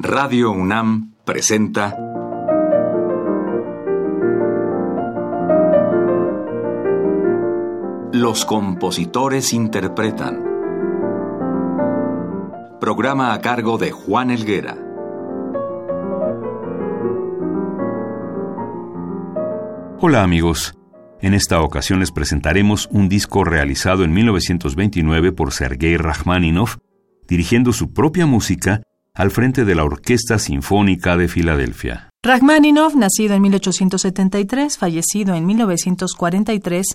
Radio UNAM presenta Los compositores interpretan. Programa a cargo de Juan Elguera. Hola amigos. En esta ocasión les presentaremos un disco realizado en 1929 por Sergei Rachmaninoff, dirigiendo su propia música al frente de la Orquesta Sinfónica de Filadelfia. Rachmaninoff, nacido en 1873, fallecido en 1943,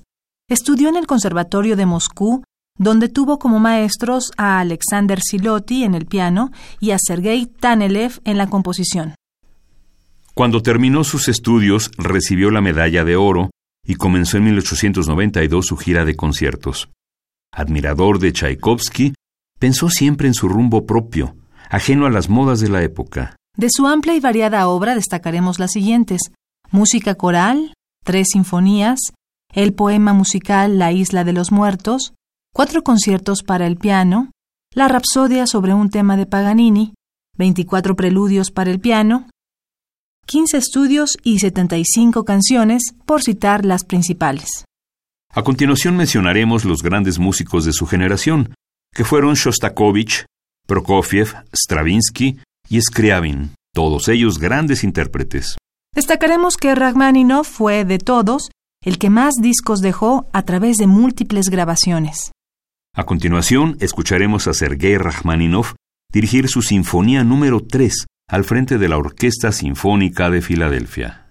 estudió en el Conservatorio de Moscú, donde tuvo como maestros a Alexander Silotti en el piano y a Sergei Tanelev en la composición. Cuando terminó sus estudios, recibió la medalla de oro y comenzó en 1892 su gira de conciertos. Admirador de Tchaikovsky, pensó siempre en su rumbo propio, ajeno a las modas de la época. De su amplia y variada obra destacaremos las siguientes: música coral, tres sinfonías, el poema musical La isla de los muertos, cuatro conciertos para el piano, la rapsodia sobre un tema de Paganini, 24 preludios para el piano, 15 estudios y 75 canciones, por citar las principales. A continuación mencionaremos los grandes músicos de su generación, que fueron Shostakovich, Prokofiev, Stravinsky y Scriabin, todos ellos grandes intérpretes. Destacaremos que Rachmaninoff fue, de todos, el que más discos dejó a través de múltiples grabaciones. A continuación, escucharemos a Sergei Rachmaninoff dirigir su Sinfonía número 3 al frente de la Orquesta Sinfónica de Filadelfia.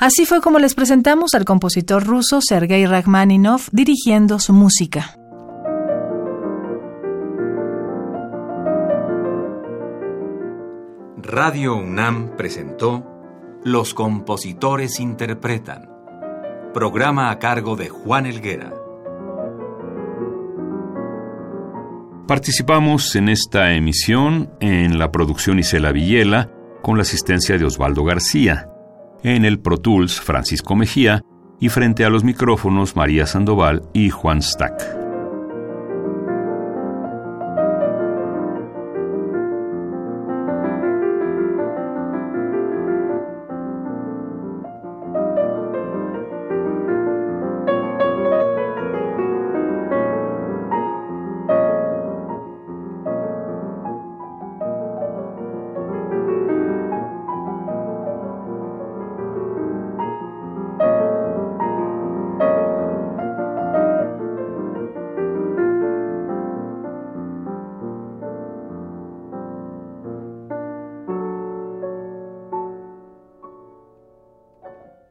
Así fue como les presentamos al compositor ruso Sergei Rachmaninoff dirigiendo su música. Radio UNAM presentó Los compositores interpretan, programa a cargo de Juan Elguera. Participamos en esta emisión en la producción Isela Villela con la asistencia de Osvaldo García, en el Pro Tools Francisco Mejía y frente a los micrófonos María Sandoval y Juan Stack.